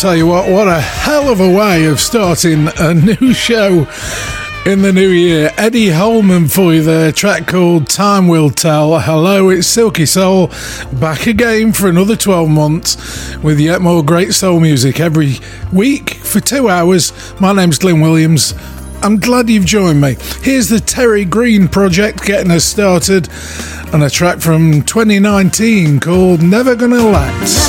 Tell you what, what a hell of a way of starting a new show in the new year. Eddie Holman for you there, track called Time Will Tell. Hello, it's Silky Soul, back again for another 12 months with yet more great soul music every week for two hours. My name's Glyn Williams. I'm glad you've joined me. Here's the Terry Green project getting us started, and a track from 2019 called Never Gonna Let.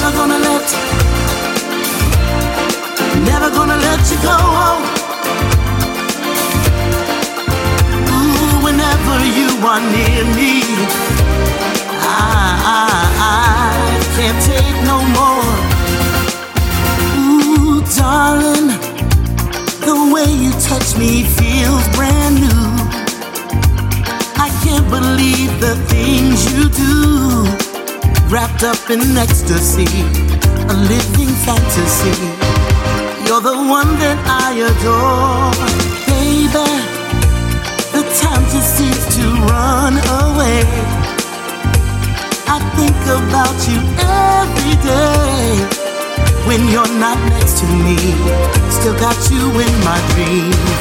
In ecstasy, a living fantasy. You're the one that I adore, baby. The time just seems to run away. I think about you every day. When you're not next to me, still got you in my dreams.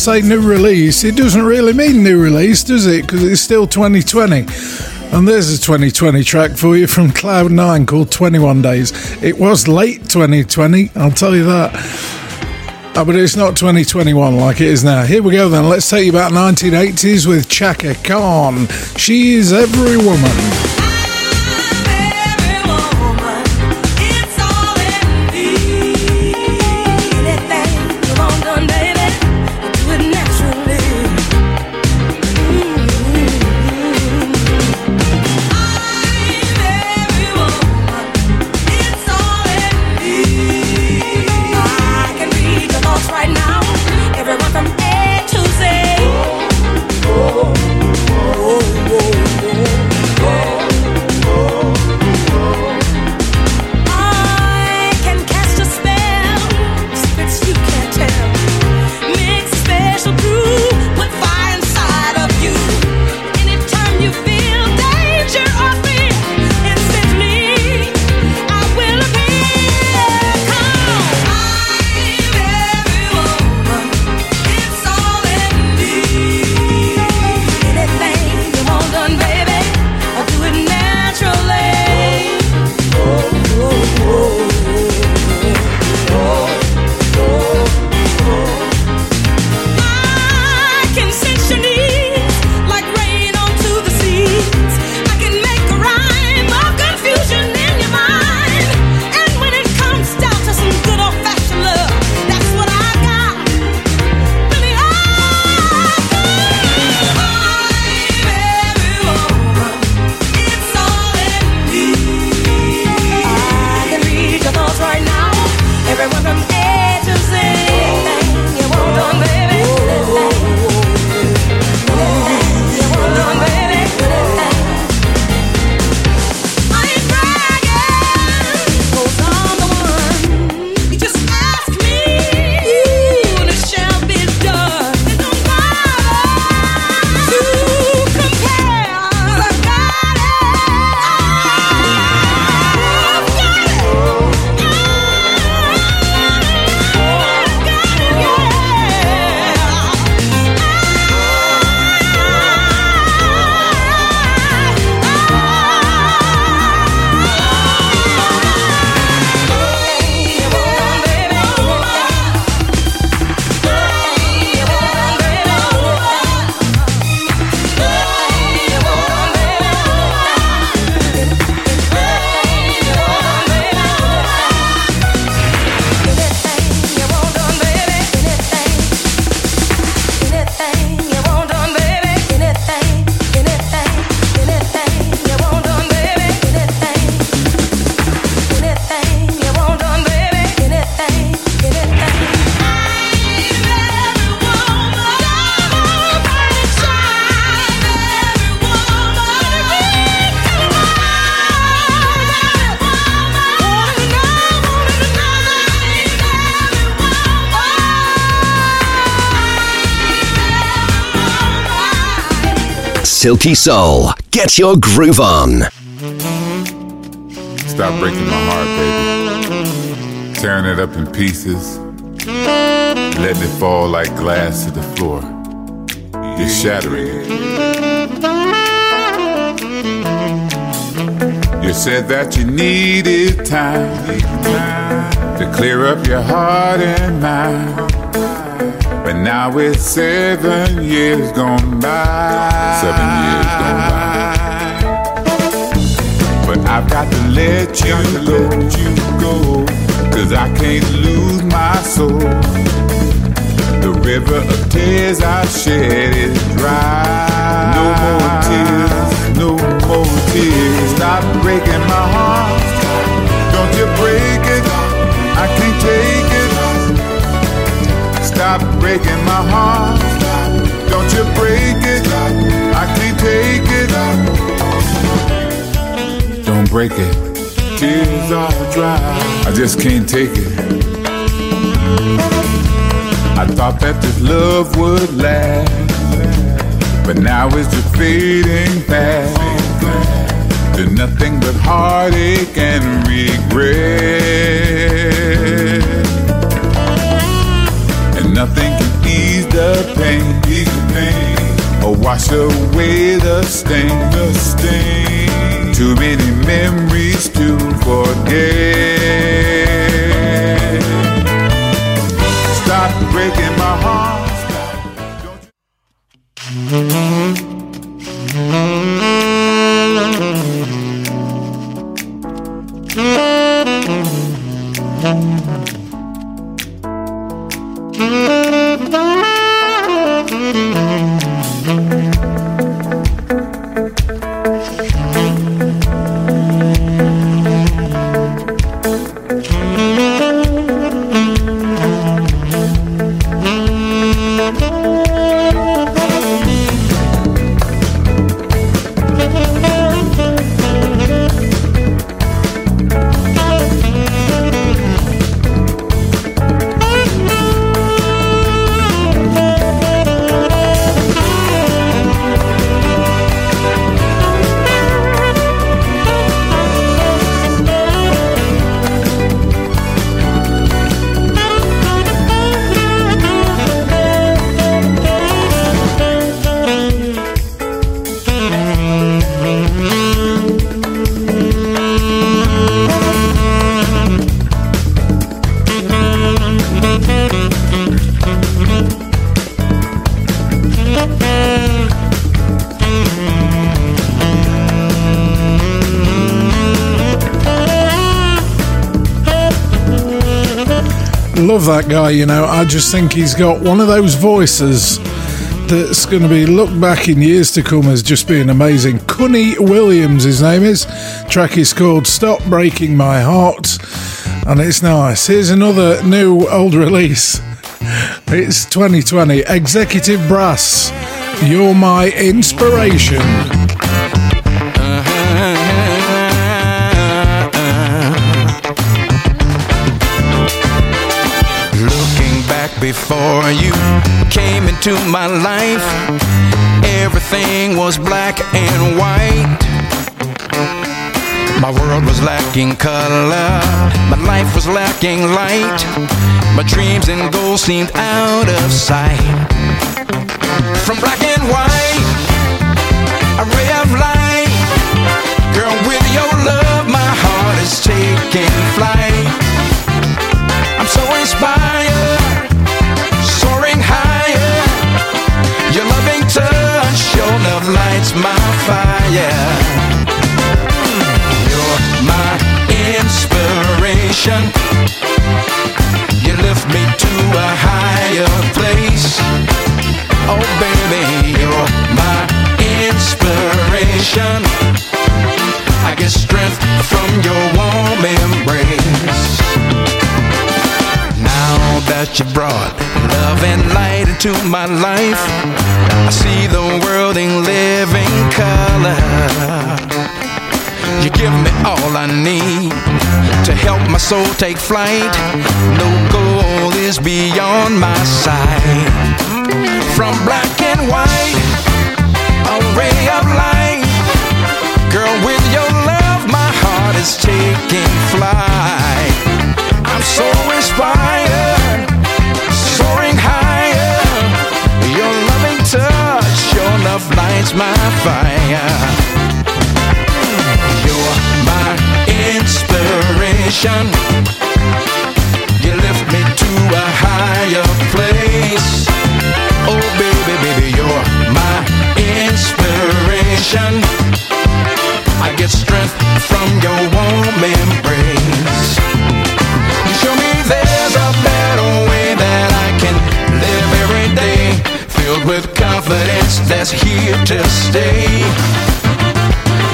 Say new release, it doesn't really mean new release, does it? Because it's still 2020. And there's a 2020 track for you from Cloud9 called 21 Days. It was late 2020, I'll tell you that. Oh, but it's not 2021 like it is now. Here we go then. Let's take you back 1980s with Chaka Khan. She's every woman. Silky Soul. Get your groove on. Stop breaking my heart, baby. Tearing it up in pieces. Letting it fall like glass to the floor. You're shattering it. You said that you needed time to clear up your heart and mind. But now it's seven years gone by. Seven years gone by. But I've got to let you, go, let you go. Cause I can't lose my soul. The river of tears I shed is dry. No more tears, no more tears. Stop breaking my heart. Don't you break it. I can't take it. Stop breaking my heart. Don't you break it. break it. Tears are dry. I just can't take it. I thought that this love would last, but now it's just fading fast. To nothing but heartache and regret, and nothing can ease the pain, ease the pain, or wash away the stain, the stain. Too many memories to forget. Stop breaking my heart. Guy, you know. I just think he's got one of those voices that's going to be looked back in years to come as just being amazing. Cunnie Williams, his name is. Track is called Stop Breaking My Heart, and it's nice. Here's another new old release. It's 2020 Executive Brass. You're my inspiration. Before you came into my life, everything was black and white. My world was lacking color, my life was lacking light. My dreams and goals seemed out of sight. From black and white, a ray of light. Girl, with your love, my heart is taking flight. I'm so inspired, lights my fire. You're my inspiration. You lift me to a higher place. Oh, baby, you're my inspiration. I get strength from your warm embrace. That you brought love and light into my life, I see the world in living color. You give me all I need to help my soul take flight. No goal is beyond my sight. From black and white, a ray of light. Girl, with your love, my heart is taking flight. Fire. You're my inspiration. You lift me to a higher place. Oh, baby, baby, you're my inspiration. I get strength from your warm embrace. You show me there's a better way that I can live every day, filled with confidence that's here to stay.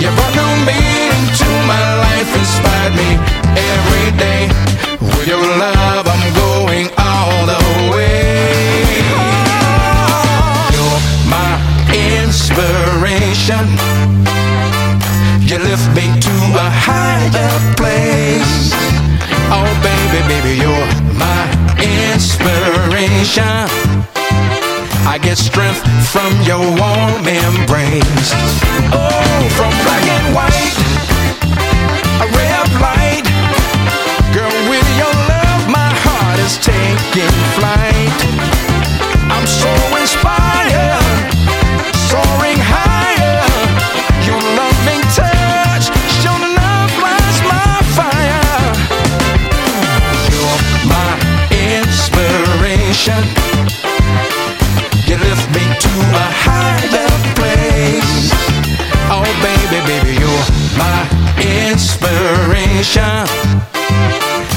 You brought new meaning to my life, inspired me every day. With your love, I'm going all the way. You're my inspiration. You lift me to a higher place. Oh, baby, baby, you're my inspiration. I get strength from your warm embrace. Oh, from black and white,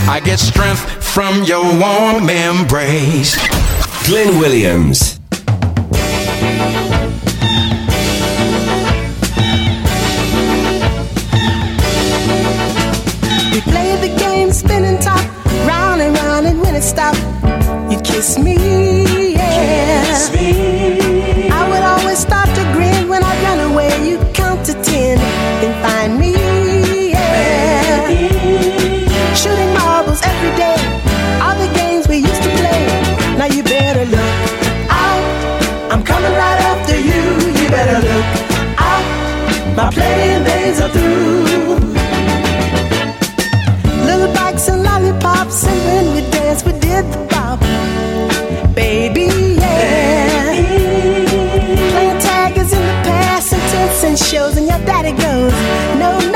I get strength from your warm embrace. Glyn Williams. it goes. No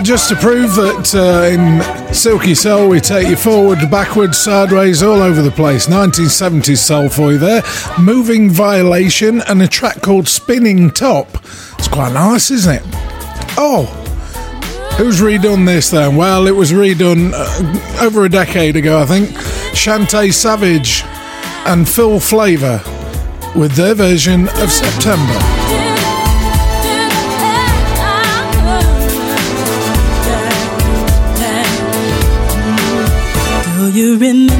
Well, just to prove that uh, in Silky Soul we take you forward, backwards, sideways, all over the place. 1970s soul for you there. Moving Violation and a track called Spinning Top. It's quite nice, isn't it? Oh, who's redone this then? Well, it was redone uh, over a decade ago, I think. Shantae Savage and Phil Flavor with their version of September. you remember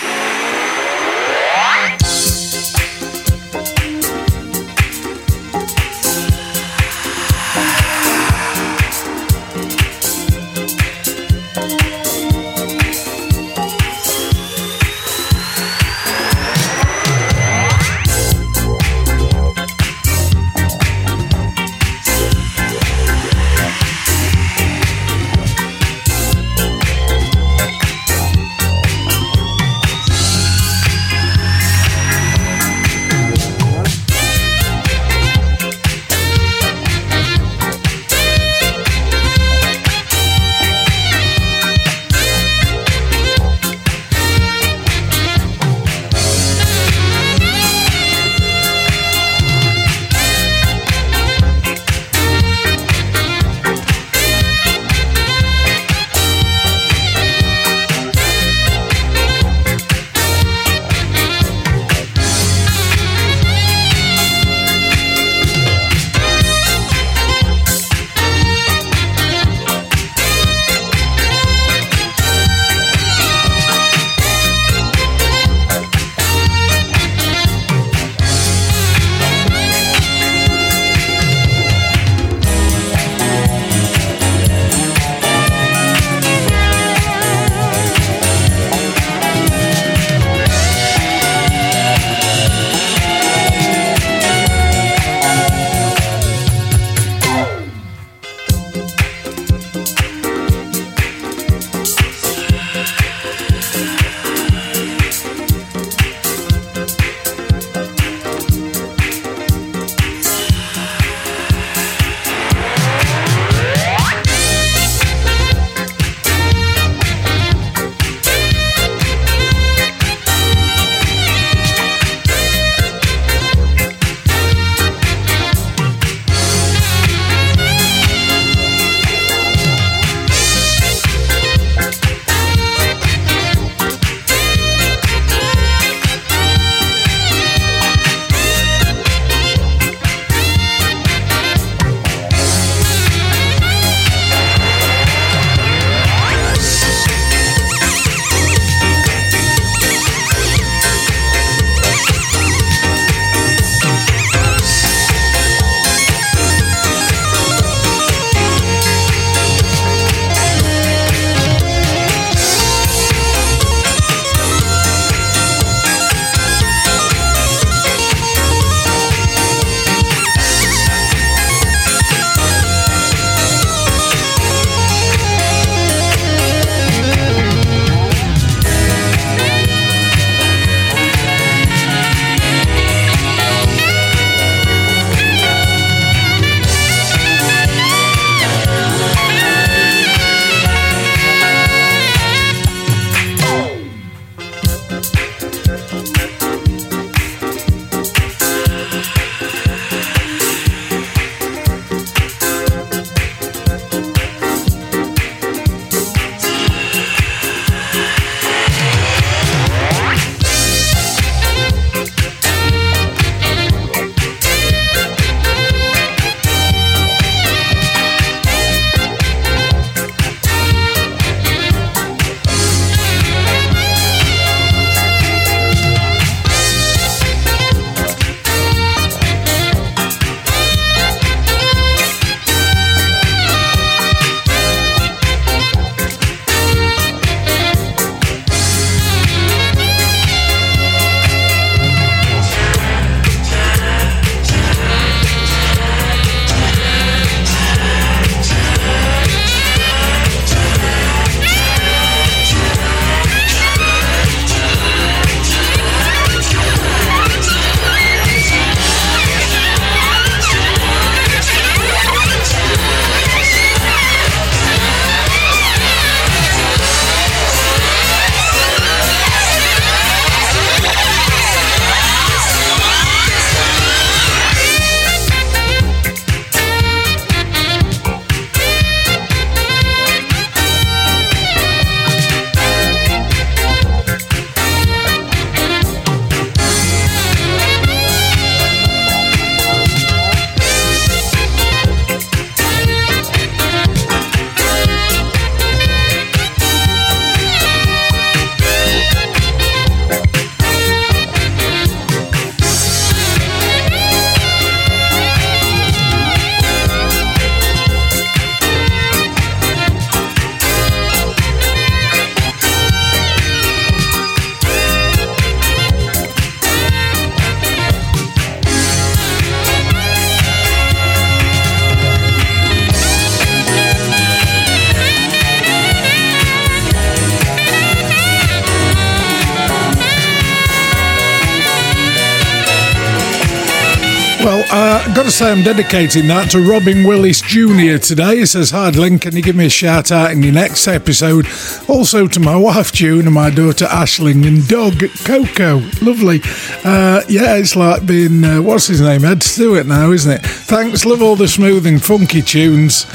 Say, I'm dedicating that to Robin Willis Jr. today. He says, Hi, can you give me a shout out in your next episode? Also to my wife, June, and my daughter, Ashling, and dog, Coco. Lovely. Uh, yeah, it's like being, uh, what's his name? Ed Stewart now, isn't it? Thanks. Love all the smooth and funky tunes.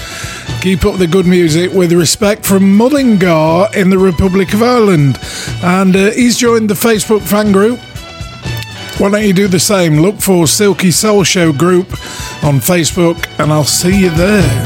Keep up the good music with respect from Mullingar in the Republic of Ireland. And uh, he's joined the Facebook fan group. Why don't you do the same? Look for Silky Soul Show group on Facebook, and I'll see you there.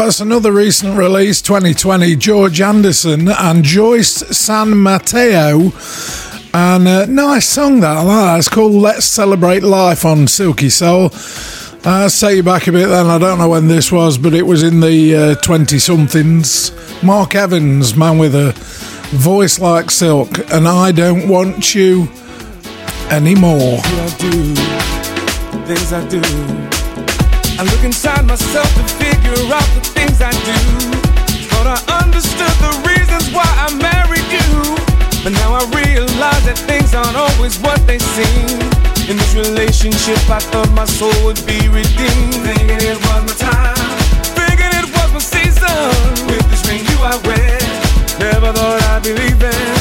That's another recent release, 2020. George Anderson and Joyce San Mateo. And a nice song that I like. It's called Let's Celebrate Life on Silky Soul. Uh, set you back a bit then. I don't know when this was, but it was in the 20 somethings. Mark Evans, man with a voice like silk. And I don't want you anymore. Do things I do. I look inside myself to figure out the things I do. Thought I understood the reasons why I married you. But now I realize that things aren't always what they seem. In this relationship, I thought my soul would be redeemed. Thinking it was my time. Thinking it was my season. With this ring you I wear. Never thought I'd be leaving.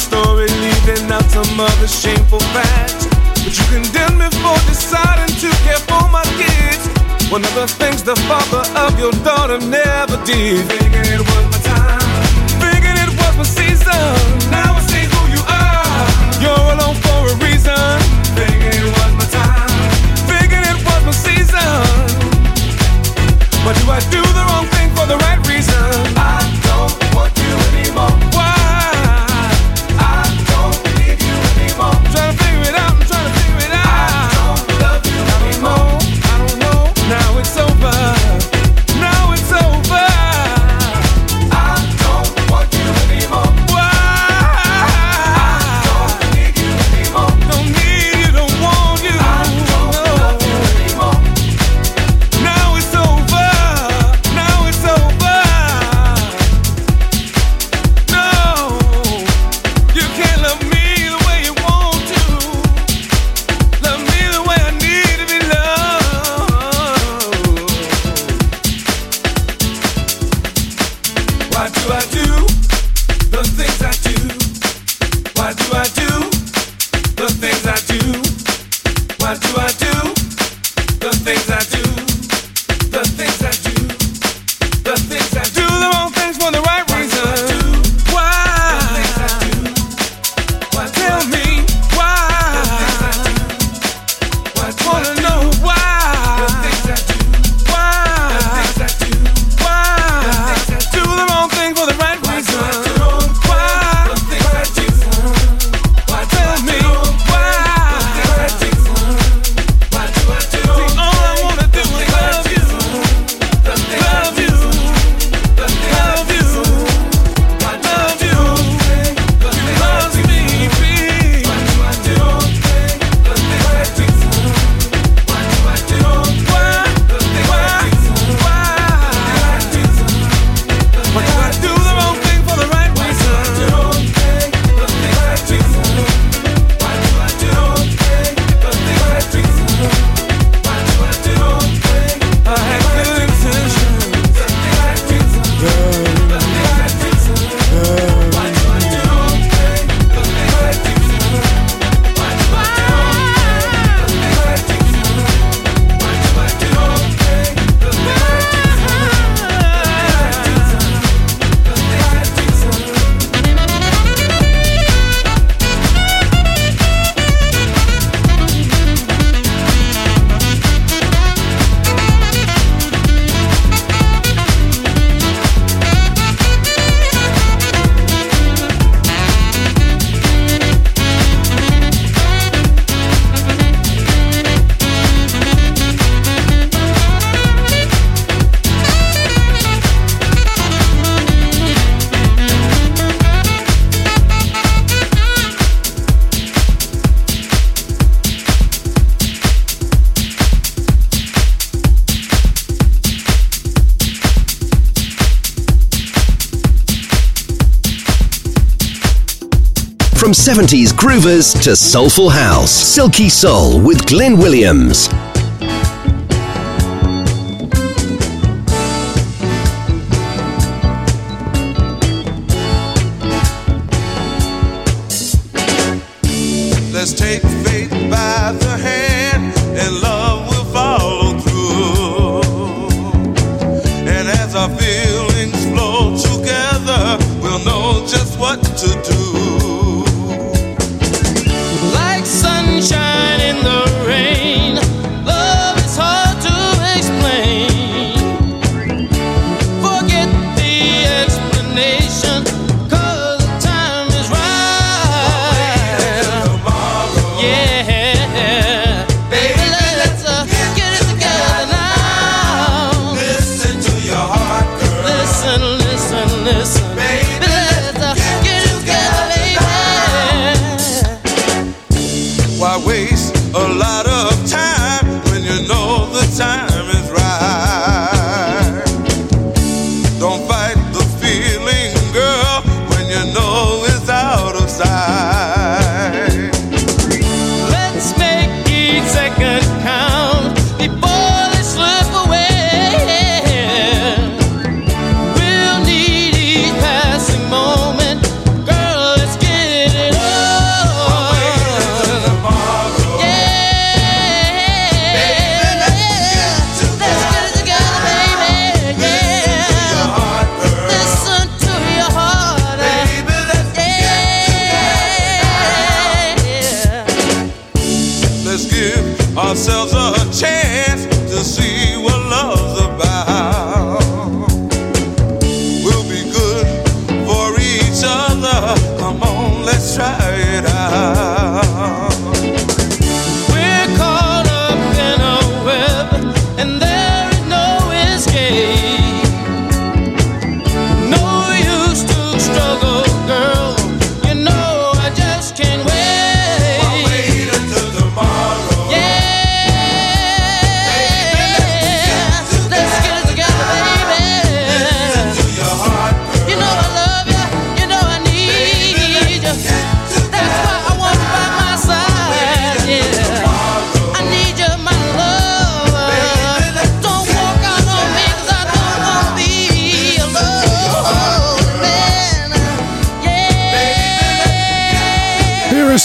Story, leaving out some other shameful facts. But you condemned me for deciding to care for my kids. One of the things the father of your daughter never did. Thinking it was my time. Thinking it was my season. Now I see who you are. You're alone for a reason. Thinking it was my time. Thinking it was my season. But do I do the wrong thing for the right reason? 70s groovers to soulful house, Silky Soul with Glyn Williams.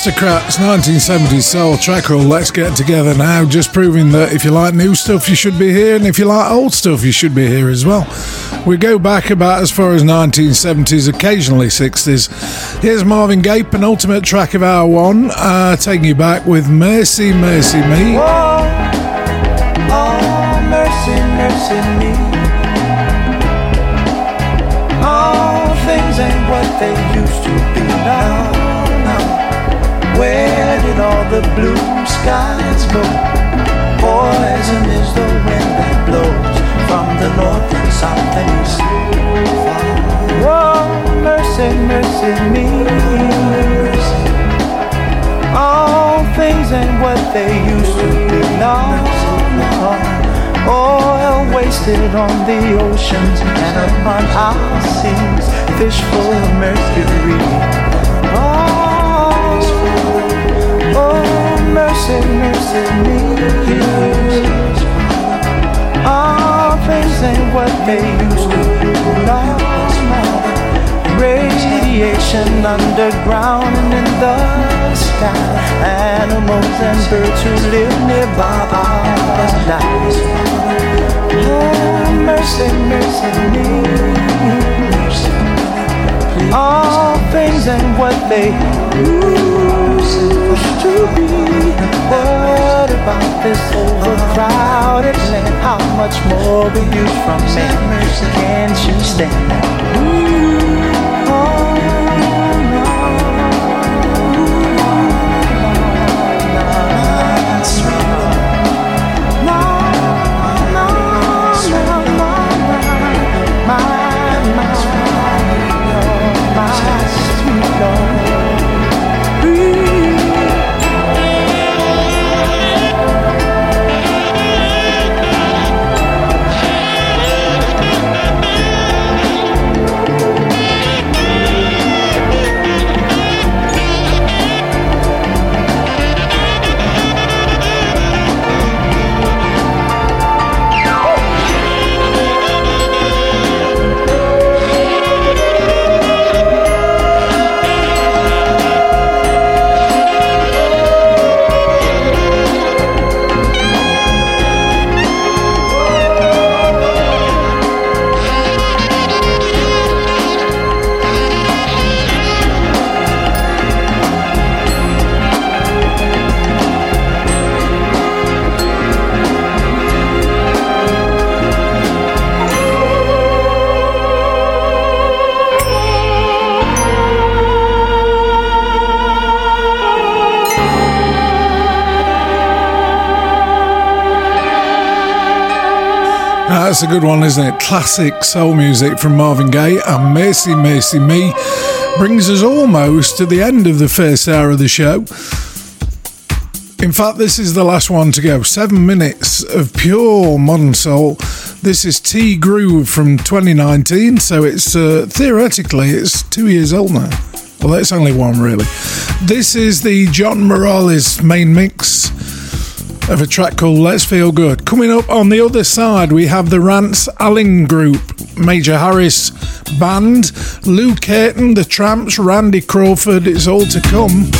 Aristocrats 1970s soul track called Let's Get Together Now, just proving that if you like new stuff, you should be here, and if you like old stuff, you should be here as well. We go back about as far as 1970s, occasionally 60s. Here's Marvin Gaye, penultimate track of hour one, uh, taking you back with Mercy, Mercy Me. Oh, mercy, mercy me. All things ain't what they used to be now. Where did all the blue skies go? Poison is the wind that blows from the north and south and east. Oh, mercy, mercy me. All things ain't what they used to be now. Oil wasted on the oceans and upon our seas, fish full of mercury. Oh, oh mercy, mercy me. All things ain't what they used to be now. Radiation underground and in the sky. Animals and birds who live nearby are alive. Oh, mercy, mercy me. All things ain't what they to be. About this overcrowded land? How much more will you from me? Can't you stand that? That's a good one, isn't it? Classic soul music from Marvin Gaye and Mercy, Mercy Me brings us almost to the end of the first hour of the show. In fact, this is the last one to go. Seven minutes of pure modern soul. This is T Groove from 2019, so it's uh, theoretically it's two years old now. Well, it's only one really. This is the John Morales main mix of a track called Let's Feel Good. Coming up on the other side, we have the Rance Allen Group, Major Harris Band, Lou Caton, The Tramps, Randy Crawford. It's all to come.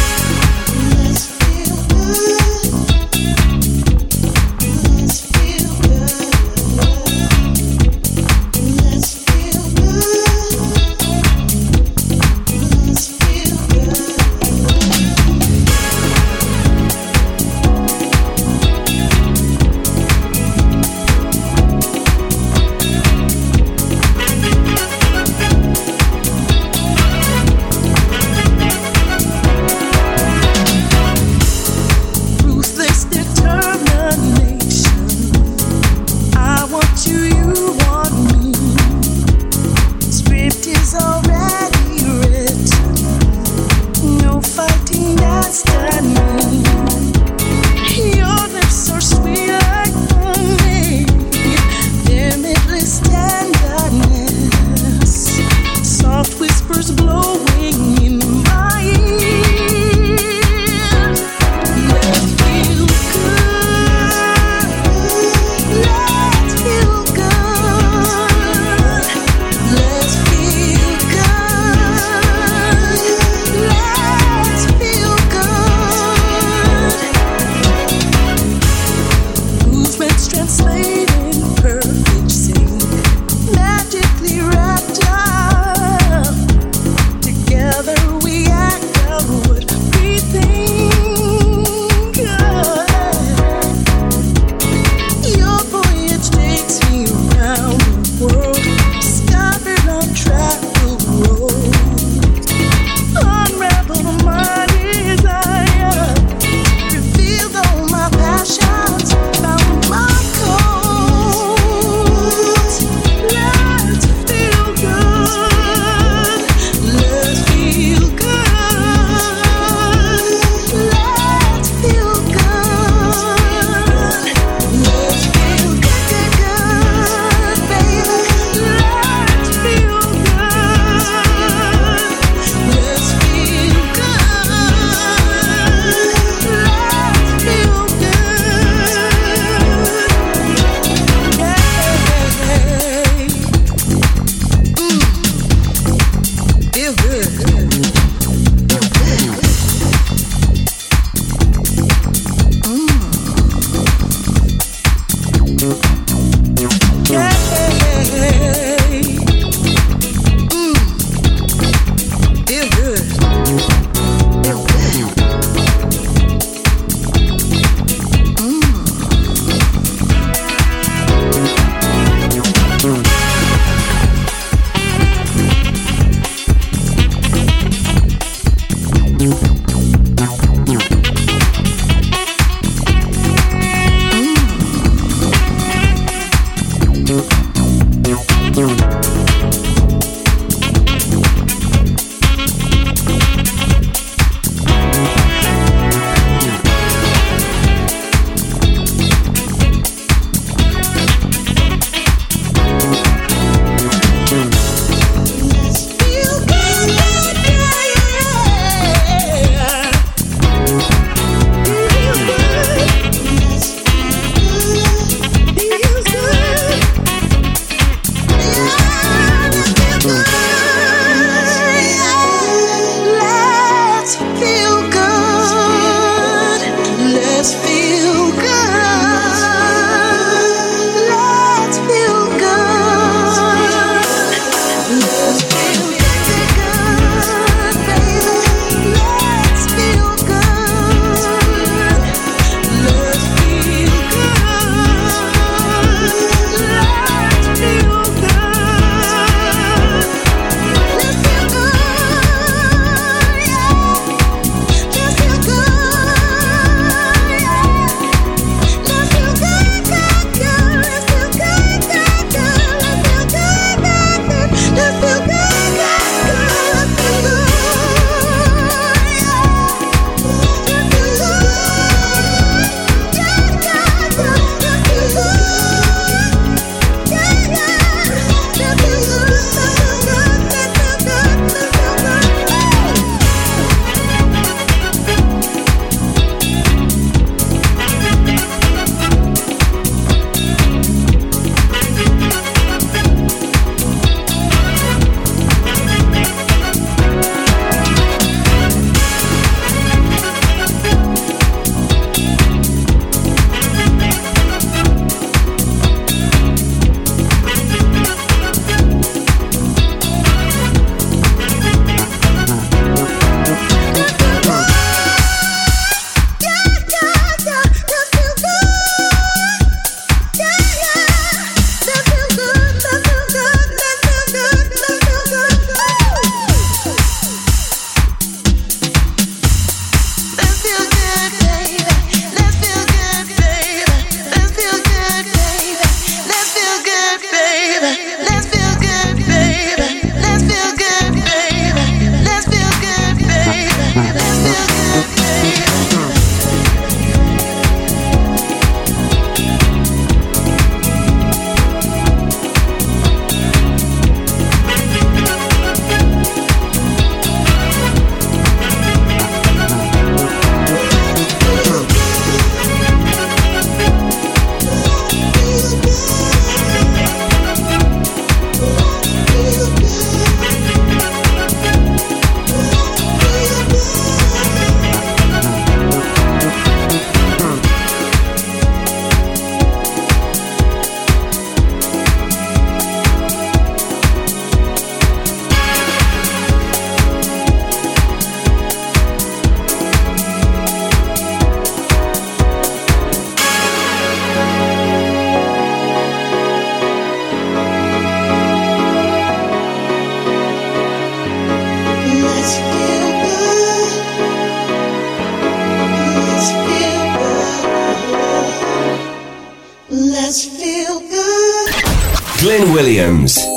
Glyn Williams.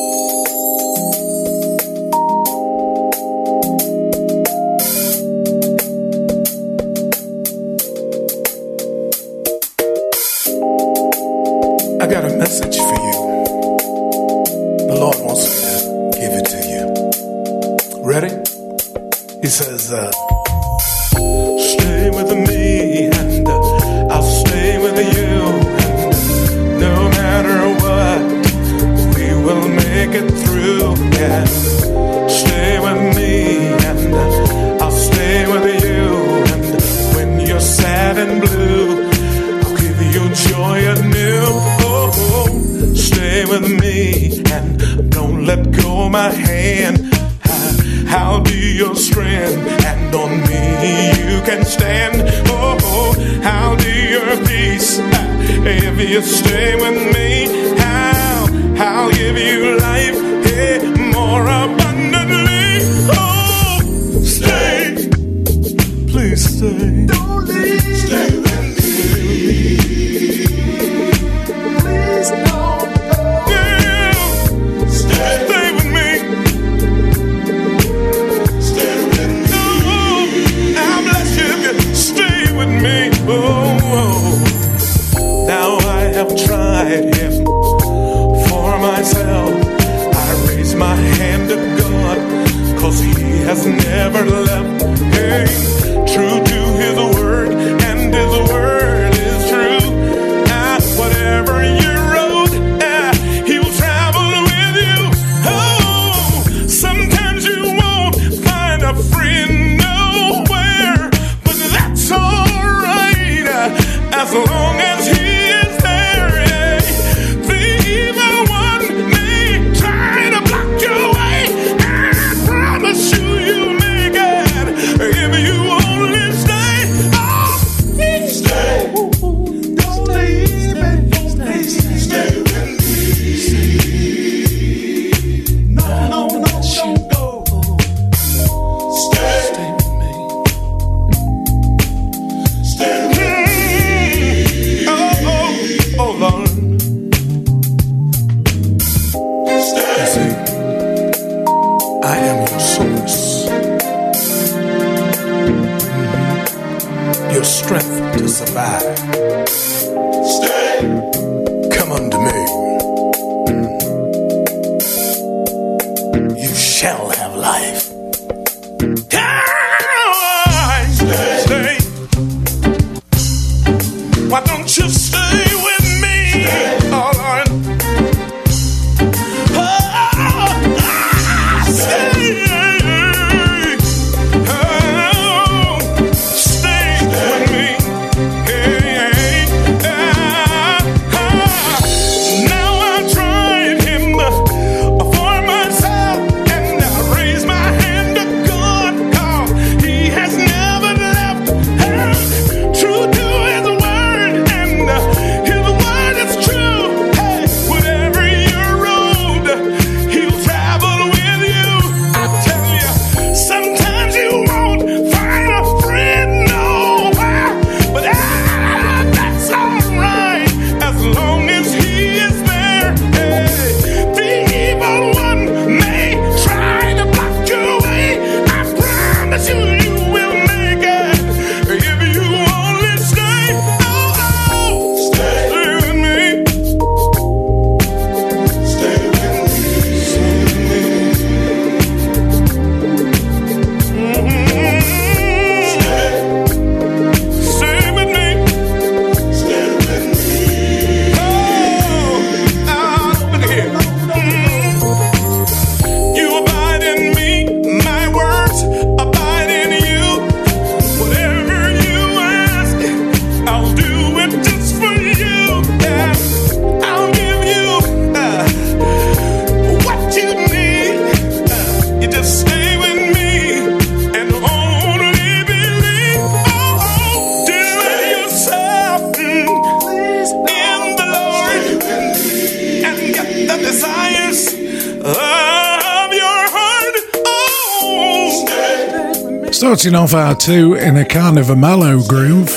starting off our two in a kind of a mellow groove.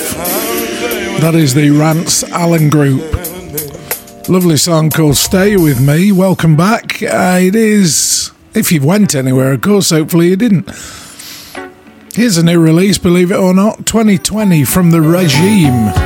That is the Rance Allen Group. Lovely song called Stay With Me. Welcome back. Uh, it is, if you went anywhere, of course, hopefully you didn't. Here's a new release, believe it or not 2020 from The Regime.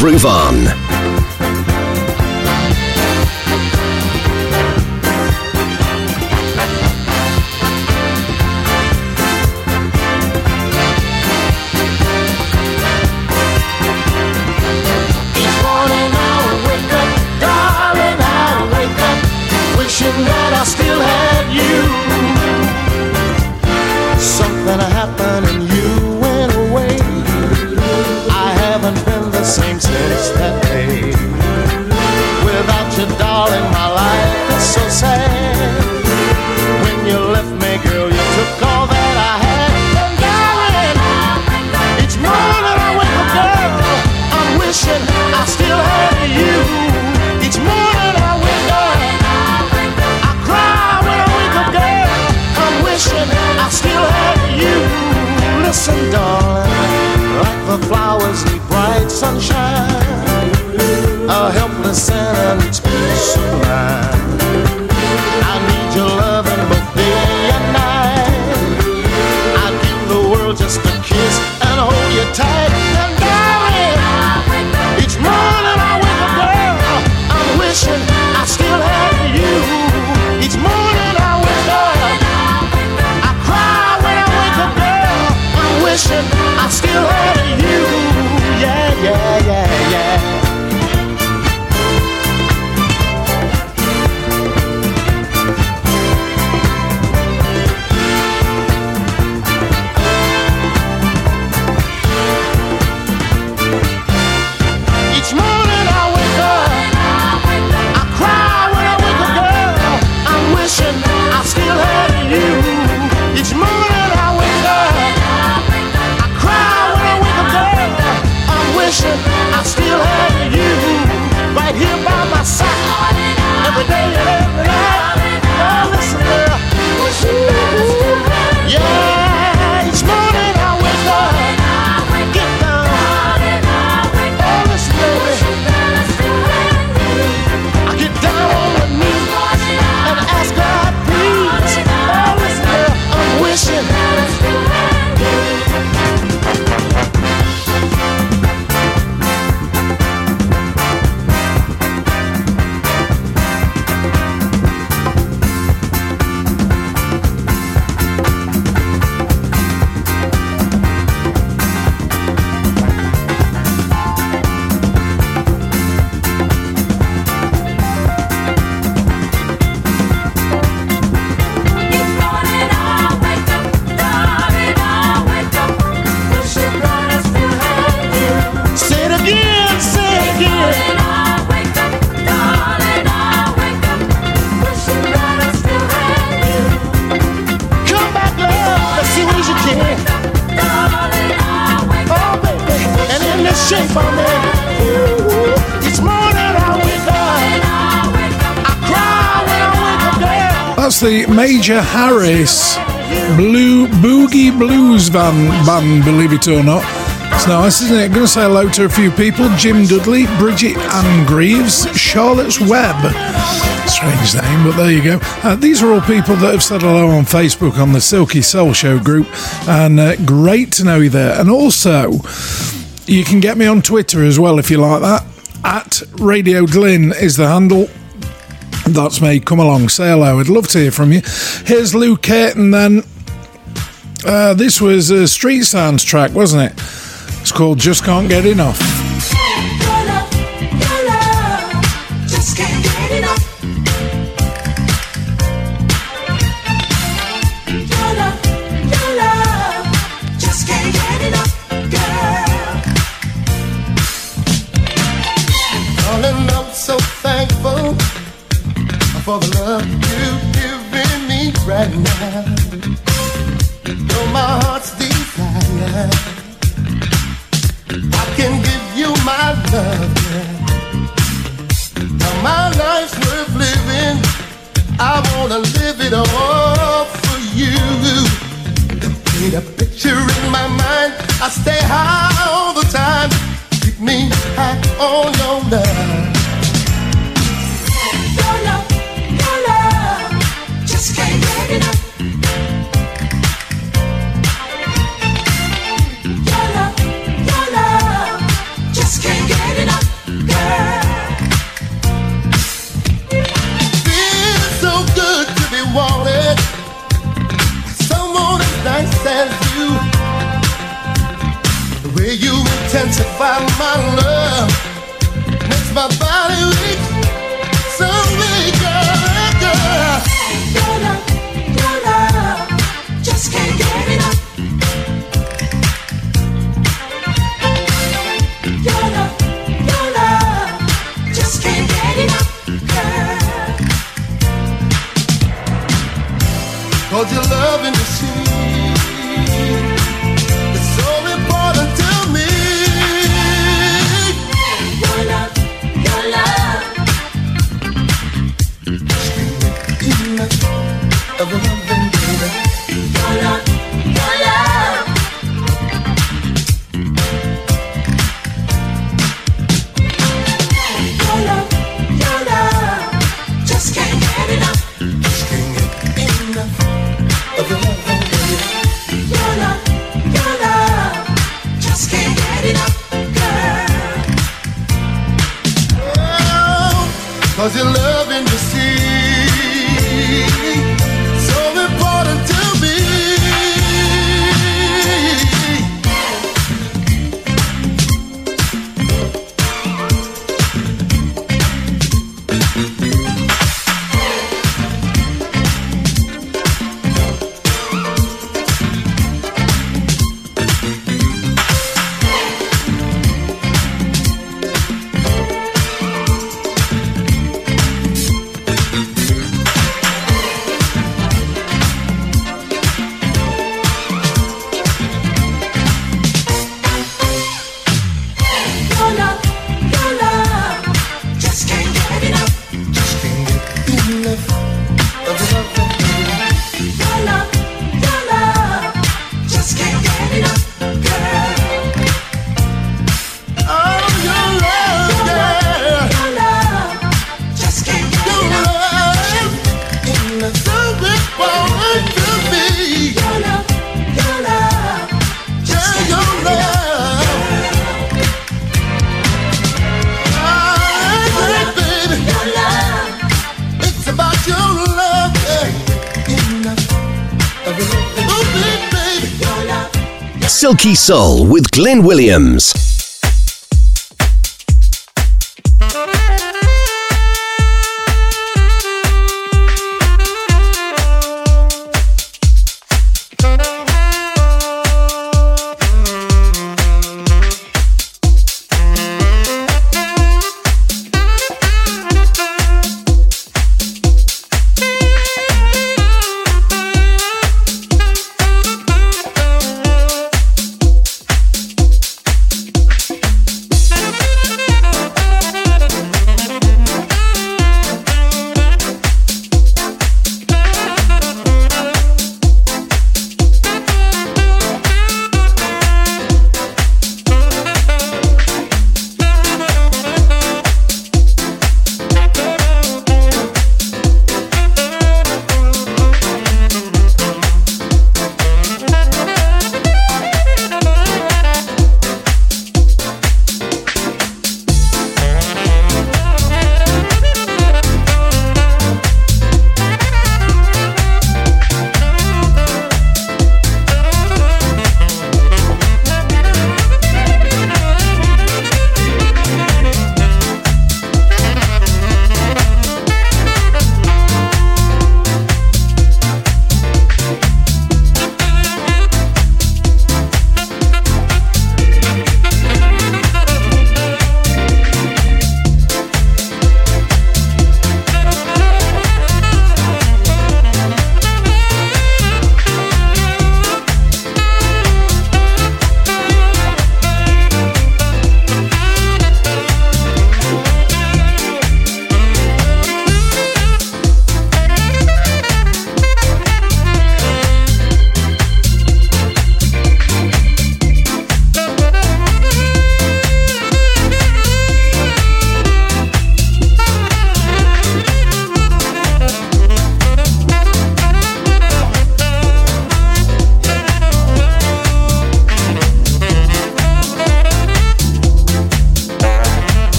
Groove On. Major Harris Blue Boogie Blues van, band, believe it or not. It's nice, isn't it? Gonna say hello to a few people Jim Dudley, Bridget Ann Greaves, Charlotte's Web. Strange name, but there you go. Uh, these are all people that have said hello on Facebook on the Silky Soul Show group, and uh, great to know you there. And also, you can get me on Twitter as well if you like that. At Radio Glyn is the handle. That's me. Come along, say hello. I'd love to hear from you. Here's Lou Caton then. Uh, this was a Street Sounds track, wasn't it? It's called Just Can't Get Enough. Soul with Glyn Williams.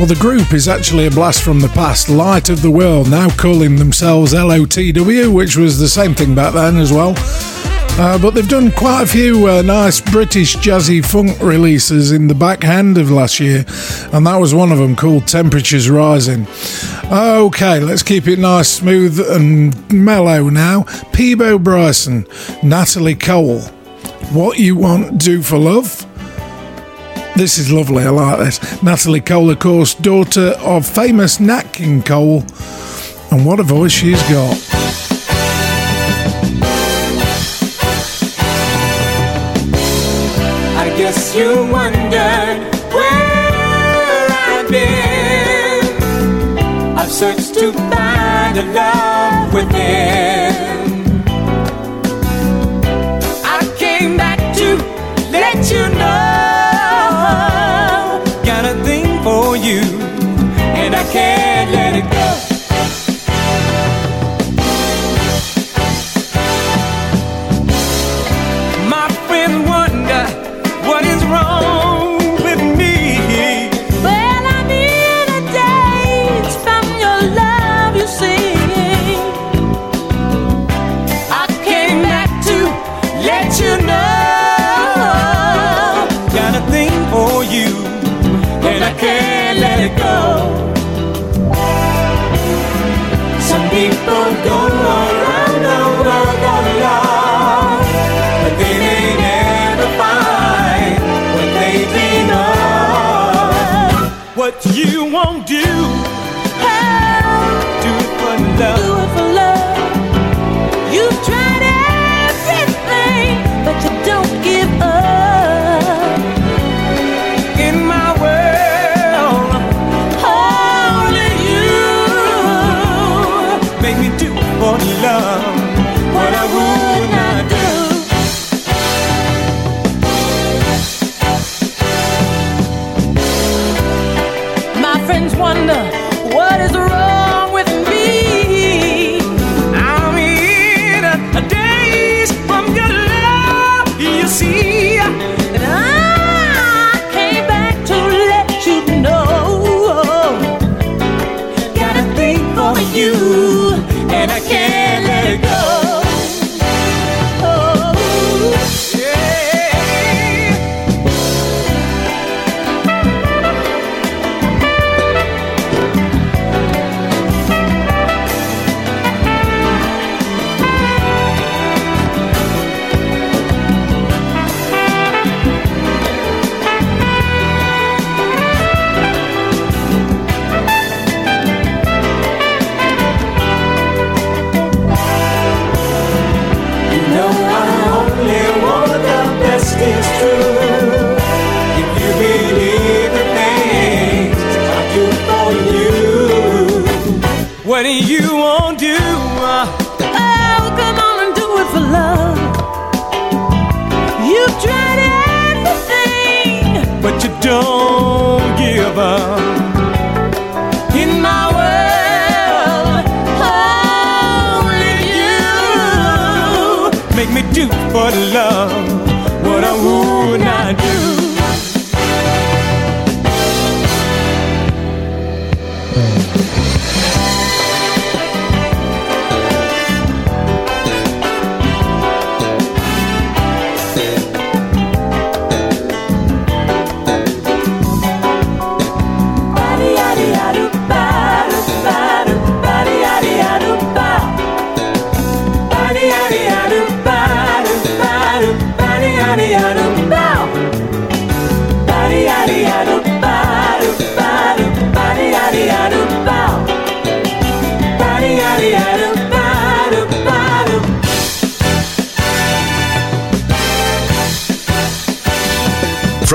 Well, the group is actually a blast from the past, Light of the World, now calling themselves LOTW, which was the same thing back then as well. Uh, but they've done quite a few uh, nice British jazzy funk releases in the back hand of last year, and that was one of them called Temperatures Rising. Okay, let's keep it nice, smooth, and mellow now. Peabo Bryson, Natalie Cole. What You Want Do for Love? This is lovely, I like this. Natalie Cole, of course, daughter of famous Nat King Cole, and what a voice she's got. I guess you wondered where I've been. I've searched to find a love within. For love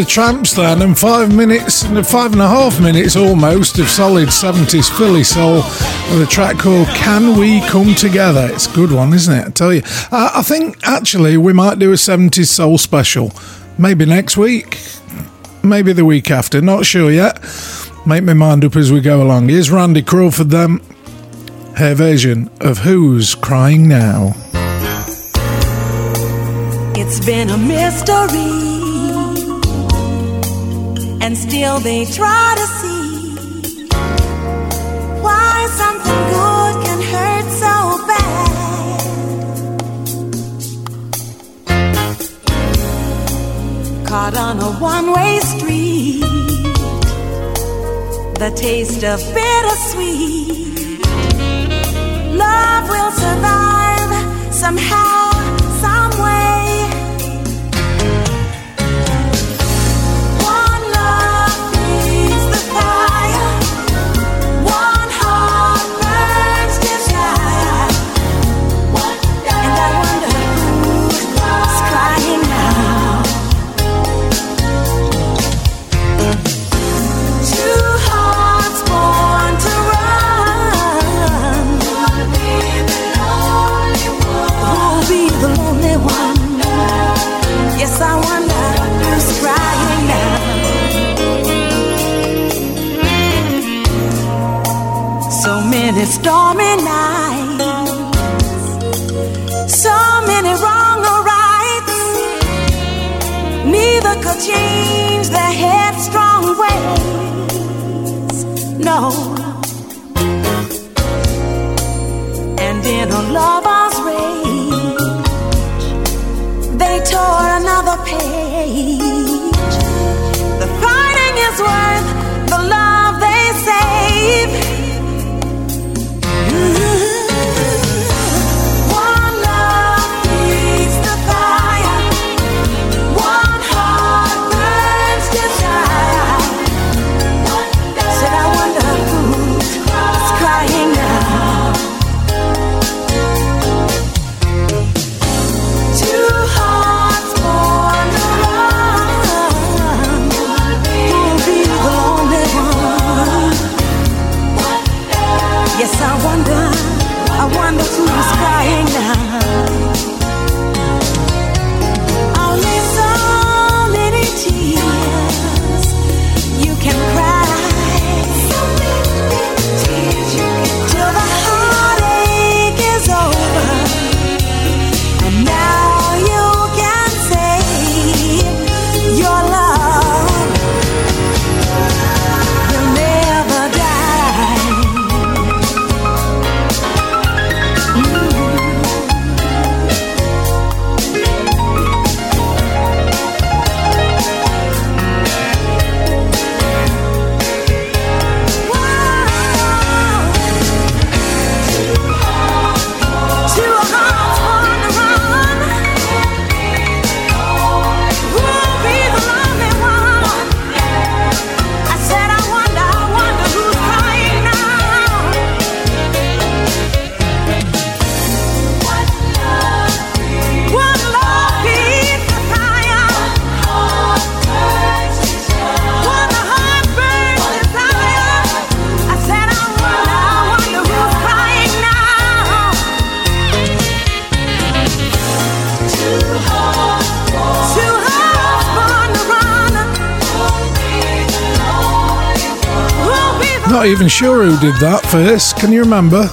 The Tramps then, and five minutes, and five and a half minutes almost of solid 70s Philly soul with a track called Can We Come Together? It's a good one, isn't it? I tell you. Uh, I think actually we might do a 70s soul special. Maybe next week, maybe the week after, not sure yet. Make my mind up as we go along. Here's Randy Crawford then, her version of Who's Crying Now. It's been a mystery, and still they try to see why something good can hurt so bad. Caught on a one way street, the taste of bittersweet. Love will survive somehow, change their headstrong ways. No. And in a lover's rage, they tore another page. not even sure who did that first. Can you remember?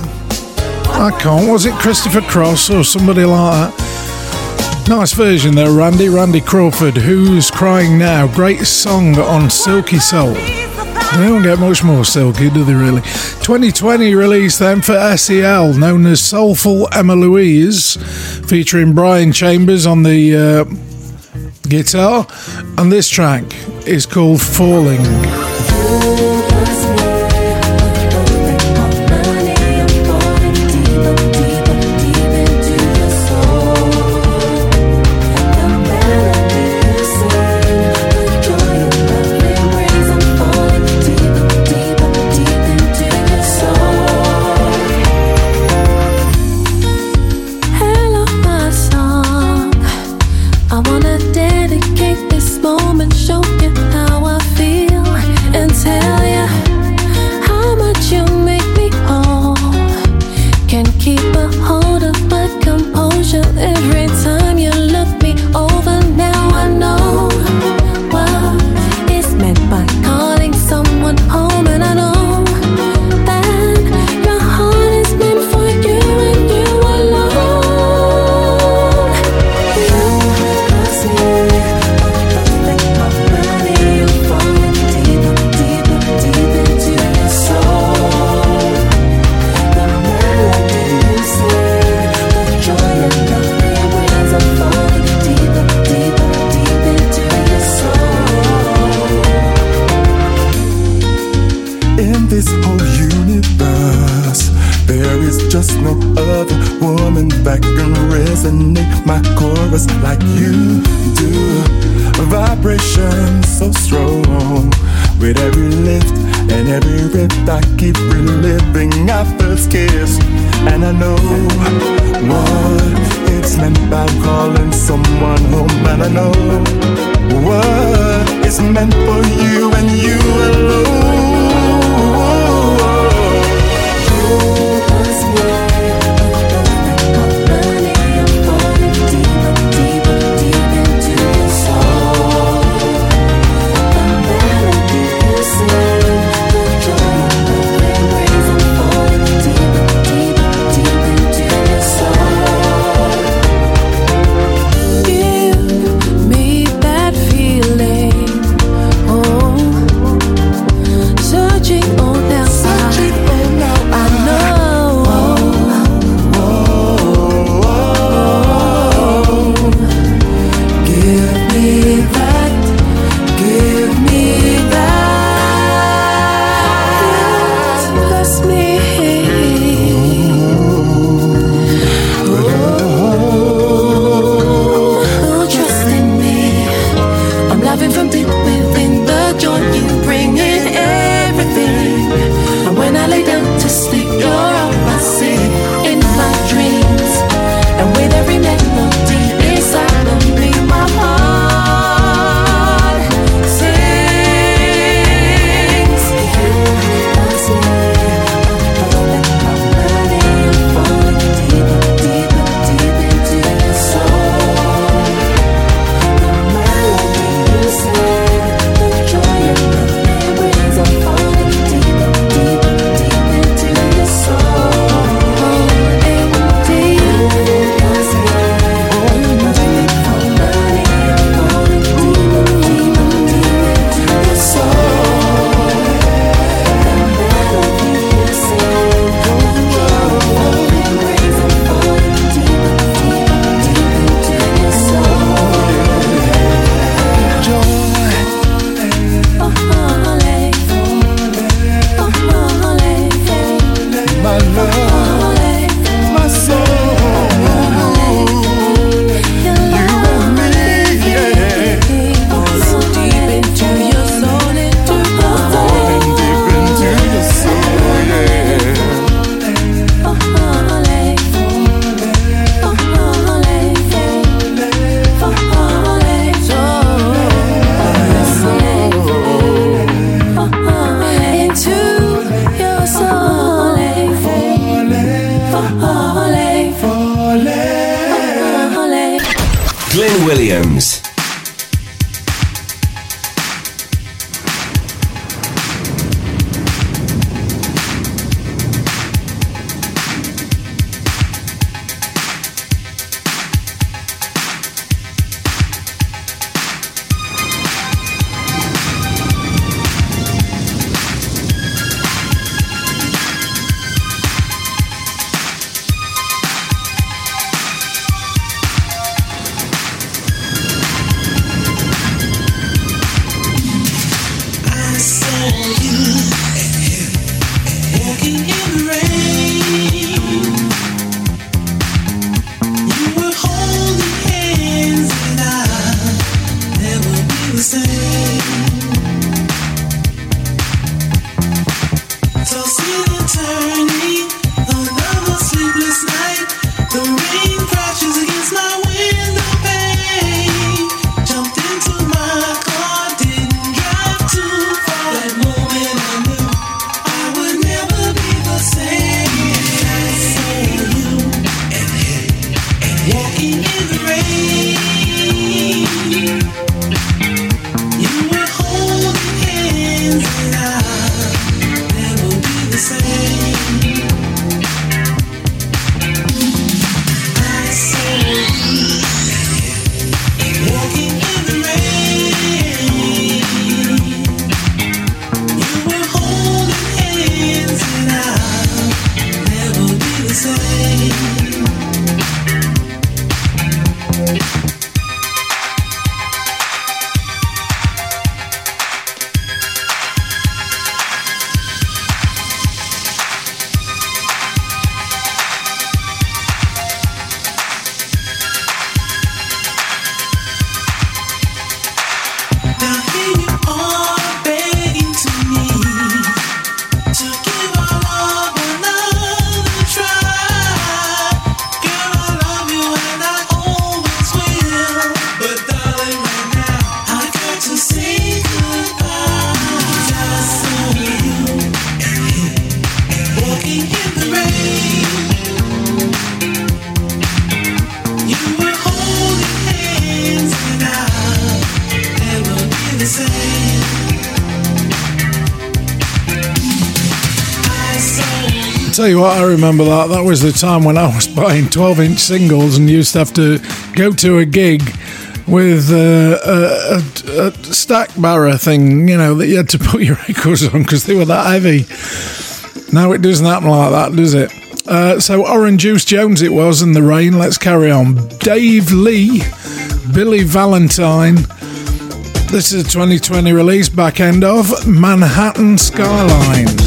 I can't. Was it Christopher Cross or somebody like that? Nice version there, Randy. Randy Crawford, Who's Crying Now? Great song on Silky Soul. They don't get much more silky, do they really? 2020 release then for SEL, known as Soulful Emma Louise, featuring Brian Chambers on the uh, guitar, and this track is called Falling. I remember that. That was the time when I was buying 12 inch singles and used to have to go to a gig with uh, a, a, a stack barra thing, you know, that you had to put your records on because they were that heavy. Now it doesn't happen like that, does it? Uh, so Oran Juice Jones it was in the rain. Let's carry on. Dave Lee, Billy Valentine. This is a 2020 release, back end of Manhattan Skyline.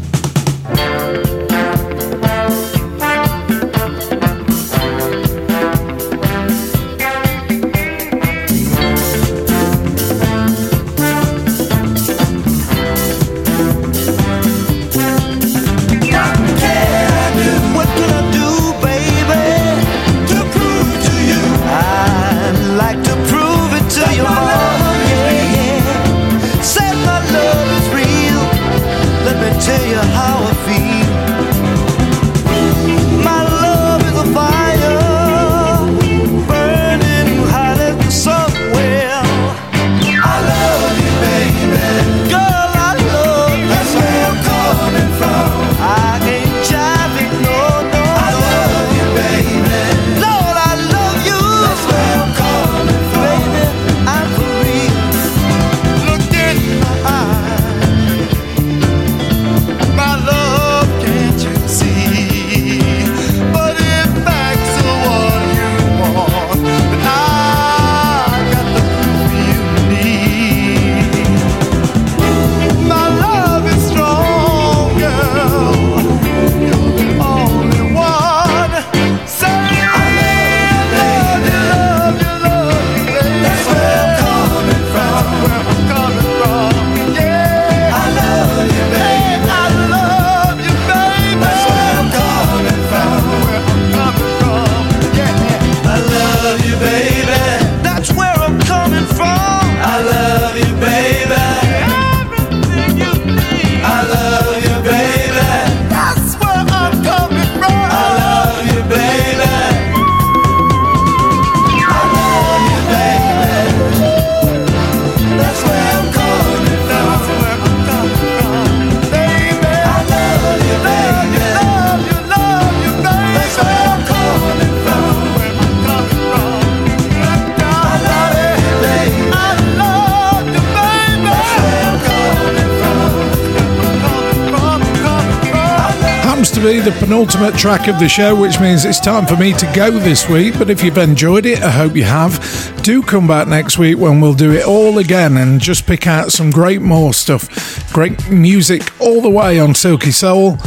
Penultimate track of the show, which means it's time for me to go this week. But if you've enjoyed it, I hope you have. Do come back next week when we'll do it all again and just pick out some great more stuff. Great music all the way on Silky Soul.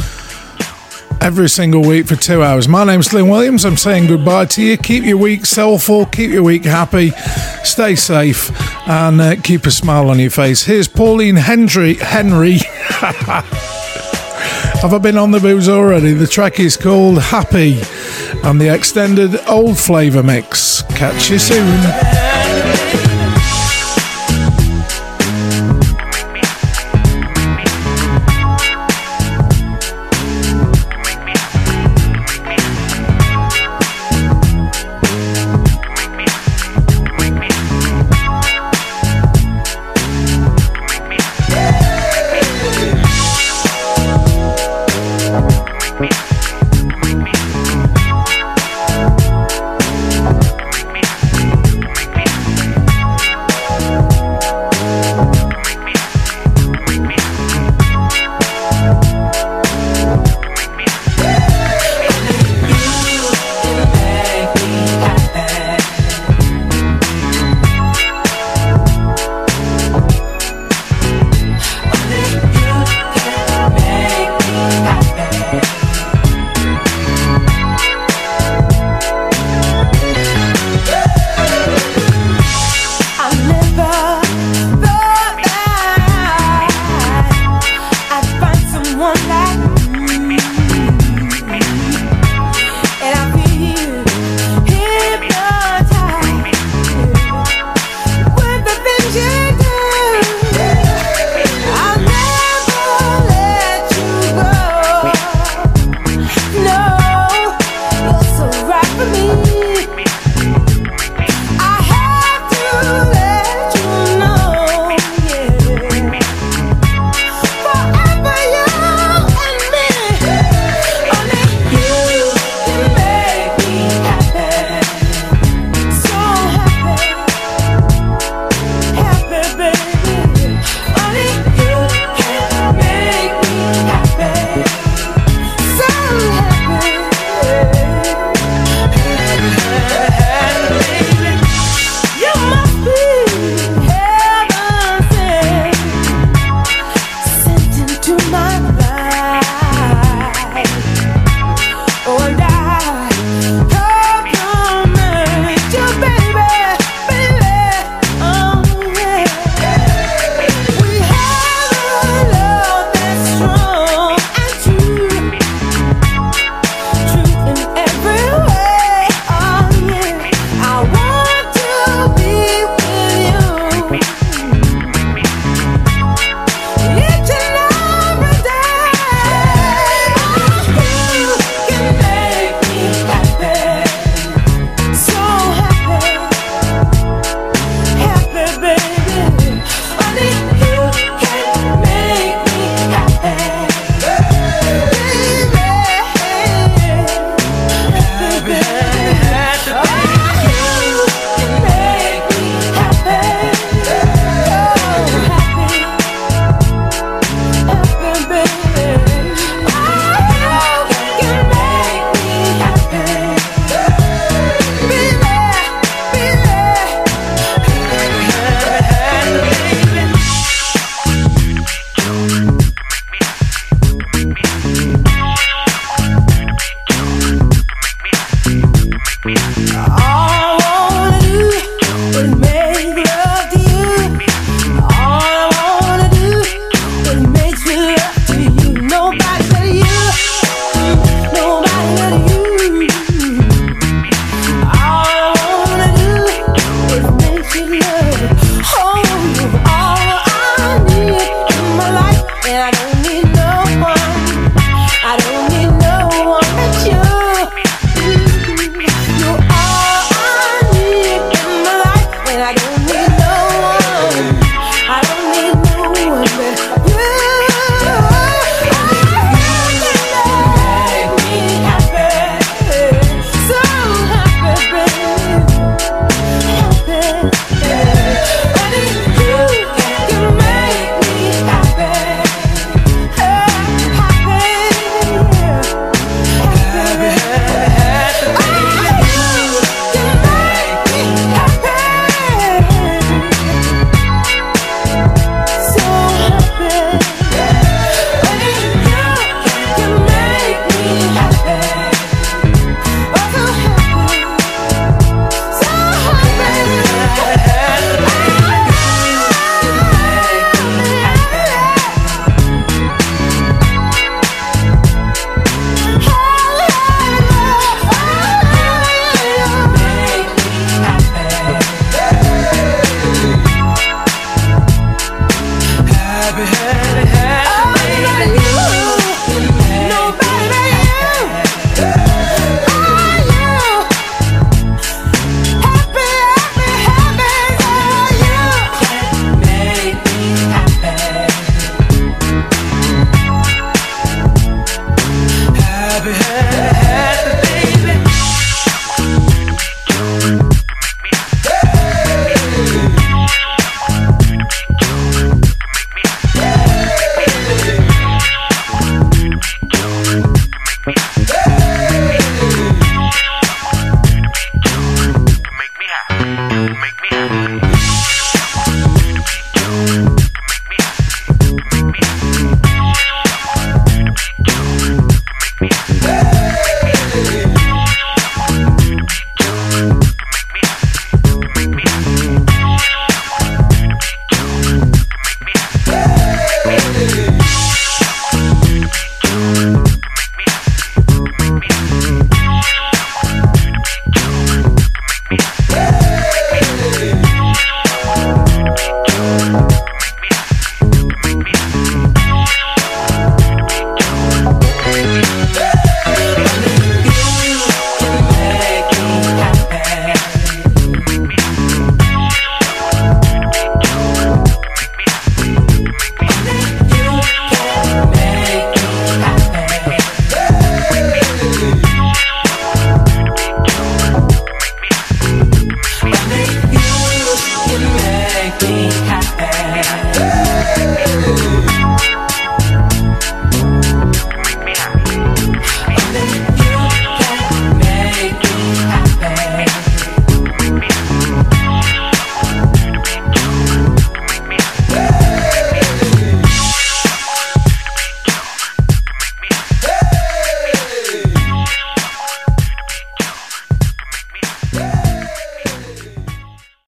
Every single week for two hours. My name's Glyn Williams. I'm saying goodbye to you. Keep your week soulful, keep your week happy, stay safe, and uh, keep a smile on your face. Here's Pauline Henry. Henry. Have I been on the booze already? The track is called Happy and the extended old flavour mix. Catch you soon.